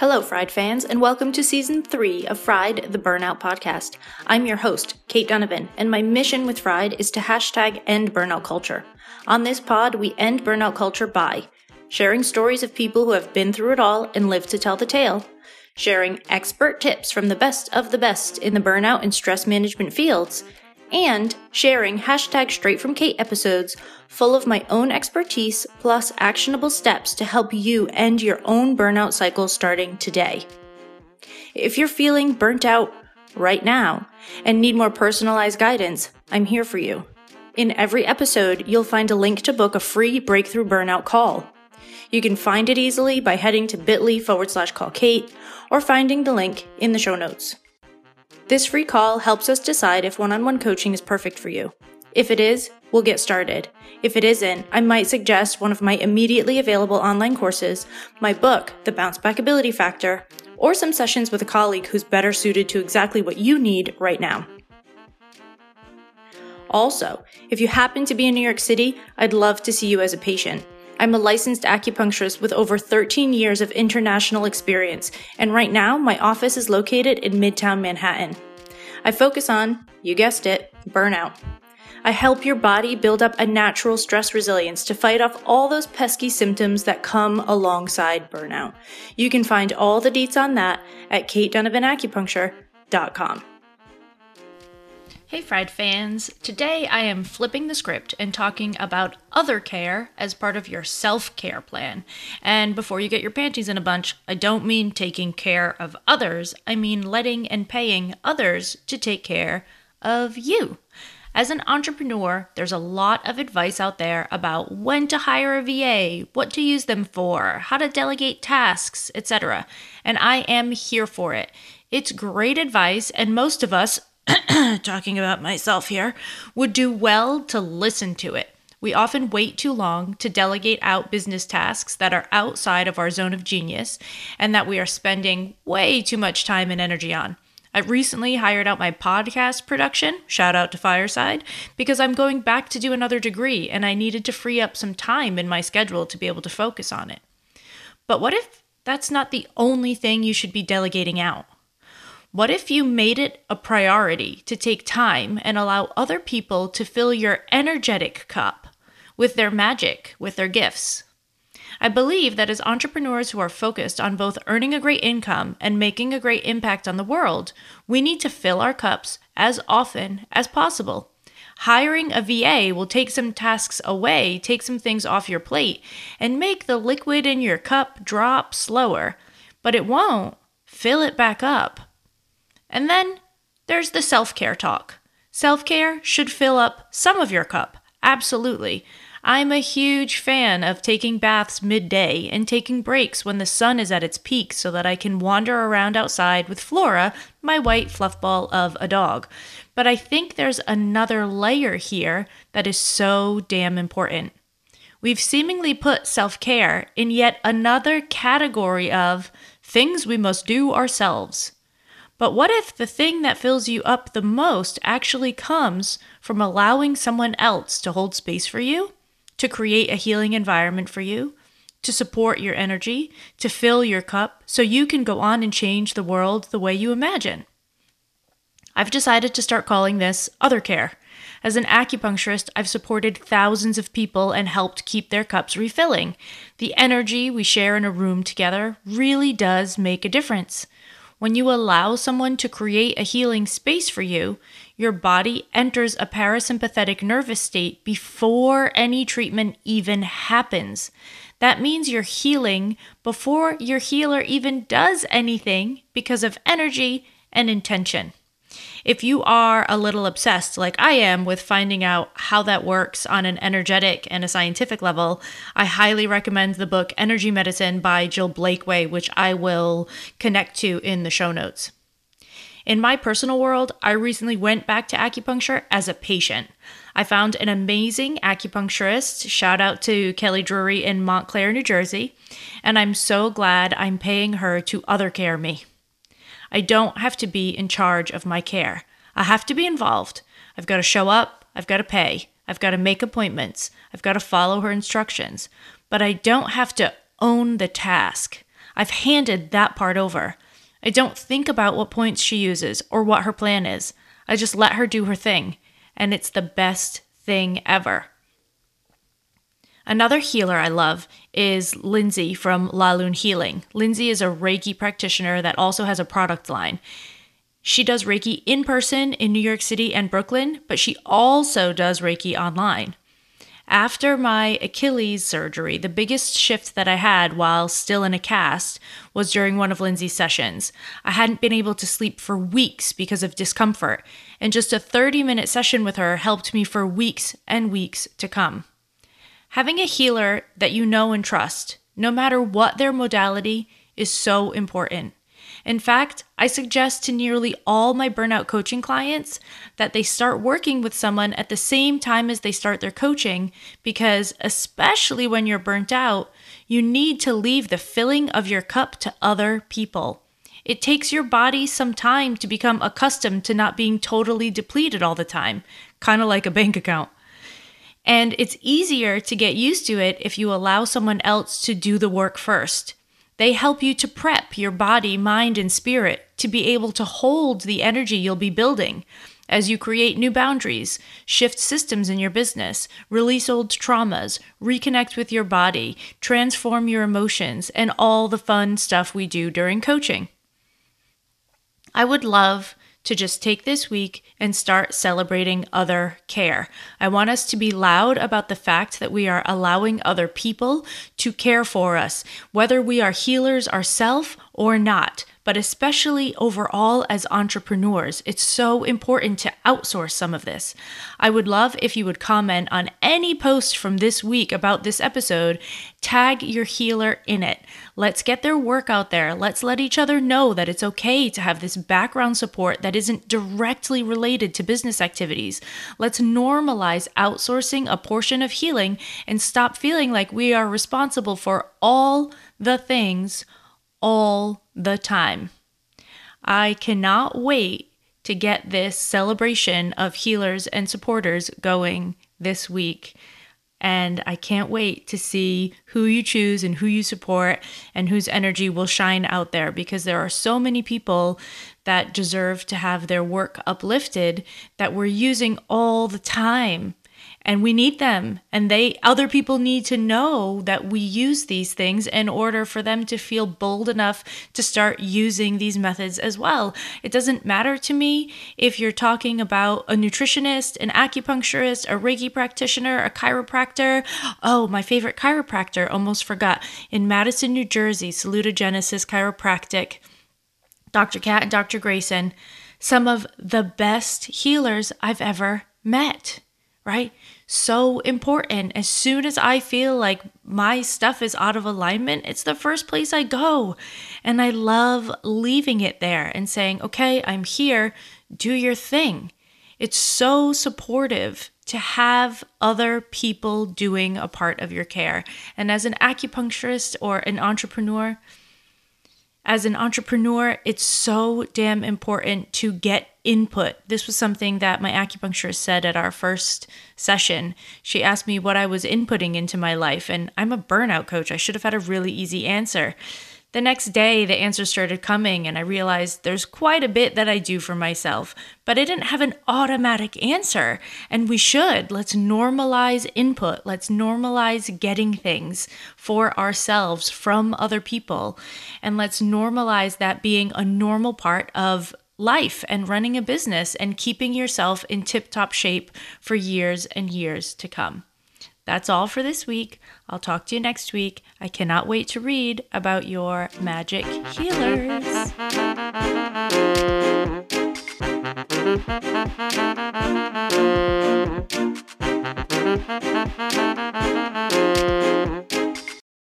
Hello, Fried fans, and welcome to season three of Fried, the Burnout Podcast. I'm your host, Kate Donovan, and my mission with Fried is to hashtag end burnout culture. On this pod, we end burnout culture by sharing stories of people who have been through it all and lived to tell the tale, sharing expert tips from the best of the best in the burnout and stress management fields, and sharing hashtag straight from Kate episodes full of my own expertise plus actionable steps to help you end your own burnout cycle starting today. If you're feeling burnt out right now and need more personalized guidance, I'm here for you. In every episode, you'll find a link to book a free breakthrough burnout call. You can find it easily by heading to bit.ly forward slash call Kate or finding the link in the show notes. This free call helps us decide if one on one coaching is perfect for you. If it is, we'll get started. If it isn't, I might suggest one of my immediately available online courses, my book, The Bounce Back Ability Factor, or some sessions with a colleague who's better suited to exactly what you need right now. Also, if you happen to be in New York City, I'd love to see you as a patient. I'm a licensed acupuncturist with over 13 years of international experience, and right now my office is located in Midtown Manhattan. I focus on, you guessed it, burnout. I help your body build up a natural stress resilience to fight off all those pesky symptoms that come alongside burnout. You can find all the deets on that at katedonovanacupuncture.com. Hey, Fried fans. Today I am flipping the script and talking about other care as part of your self care plan. And before you get your panties in a bunch, I don't mean taking care of others, I mean letting and paying others to take care of you. As an entrepreneur, there's a lot of advice out there about when to hire a VA, what to use them for, how to delegate tasks, etc. And I am here for it. It's great advice, and most of us talking about myself here, would do well to listen to it. We often wait too long to delegate out business tasks that are outside of our zone of genius and that we are spending way too much time and energy on. I recently hired out my podcast production, shout out to Fireside, because I'm going back to do another degree and I needed to free up some time in my schedule to be able to focus on it. But what if that's not the only thing you should be delegating out? What if you made it a priority to take time and allow other people to fill your energetic cup with their magic, with their gifts? I believe that as entrepreneurs who are focused on both earning a great income and making a great impact on the world, we need to fill our cups as often as possible. Hiring a VA will take some tasks away, take some things off your plate, and make the liquid in your cup drop slower, but it won't fill it back up. And then there's the self care talk. Self care should fill up some of your cup, absolutely. I'm a huge fan of taking baths midday and taking breaks when the sun is at its peak so that I can wander around outside with Flora, my white fluffball of a dog. But I think there's another layer here that is so damn important. We've seemingly put self care in yet another category of things we must do ourselves. But what if the thing that fills you up the most actually comes from allowing someone else to hold space for you, to create a healing environment for you, to support your energy, to fill your cup so you can go on and change the world the way you imagine? I've decided to start calling this other care. As an acupuncturist, I've supported thousands of people and helped keep their cups refilling. The energy we share in a room together really does make a difference. When you allow someone to create a healing space for you, your body enters a parasympathetic nervous state before any treatment even happens. That means you're healing before your healer even does anything because of energy and intention. If you are a little obsessed, like I am, with finding out how that works on an energetic and a scientific level, I highly recommend the book Energy Medicine by Jill Blakeway, which I will connect to in the show notes. In my personal world, I recently went back to acupuncture as a patient. I found an amazing acupuncturist, shout out to Kelly Drury in Montclair, New Jersey, and I'm so glad I'm paying her to other care me. I don't have to be in charge of my care. I have to be involved. I've got to show up. I've got to pay. I've got to make appointments. I've got to follow her instructions. But I don't have to own the task. I've handed that part over. I don't think about what points she uses or what her plan is. I just let her do her thing, and it's the best thing ever. Another healer I love is Lindsay from La Lune Healing. Lindsay is a Reiki practitioner that also has a product line. She does Reiki in person in New York City and Brooklyn, but she also does Reiki online. After my Achilles surgery, the biggest shift that I had while still in a cast was during one of Lindsay's sessions. I hadn't been able to sleep for weeks because of discomfort, and just a 30 minute session with her helped me for weeks and weeks to come. Having a healer that you know and trust, no matter what their modality, is so important. In fact, I suggest to nearly all my burnout coaching clients that they start working with someone at the same time as they start their coaching because, especially when you're burnt out, you need to leave the filling of your cup to other people. It takes your body some time to become accustomed to not being totally depleted all the time, kind of like a bank account. And it's easier to get used to it if you allow someone else to do the work first. They help you to prep your body, mind, and spirit to be able to hold the energy you'll be building as you create new boundaries, shift systems in your business, release old traumas, reconnect with your body, transform your emotions, and all the fun stuff we do during coaching. I would love to just take this week and start celebrating other care. I want us to be loud about the fact that we are allowing other people to care for us, whether we are healers ourselves or not but especially overall as entrepreneurs, it's so important to outsource some of this. I would love if you would comment on any post from this week about this episode, tag your healer in it. Let's get their work out there. Let's let each other know that it's okay to have this background support that isn't directly related to business activities. Let's normalize outsourcing a portion of healing and stop feeling like we are responsible for all the things all the time. I cannot wait to get this celebration of healers and supporters going this week. And I can't wait to see who you choose and who you support and whose energy will shine out there because there are so many people that deserve to have their work uplifted that we're using all the time and we need them. And they other people need to know that we use these things in order for them to feel bold enough to start using these methods as well. It doesn't matter to me if you're talking about a nutritionist an acupuncturist a reiki practitioner a chiropractor. Oh my favorite chiropractor almost forgot. In madison new jersey salutogenesis chiropractic dr kat and dr grayson some of the best healers i've ever met right? So important. As soon as I feel like my stuff is out of alignment, it's the first place I go. And I love leaving it there and saying, okay, I'm here, do your thing. It's so supportive to have other people doing a part of your care. And as an acupuncturist or an entrepreneur, as an entrepreneur, it's so damn important to get input. This was something that my acupuncturist said at our first session. She asked me what I was inputting into my life, and I'm a burnout coach. I should have had a really easy answer. The next day, the answers started coming, and I realized there's quite a bit that I do for myself, but I didn't have an automatic answer. And we should. Let's normalize input. Let's normalize getting things for ourselves from other people. And let's normalize that being a normal part of life and running a business and keeping yourself in tip top shape for years and years to come. That's all for this week. I'll talk to you next week. I cannot wait to read about your magic healers.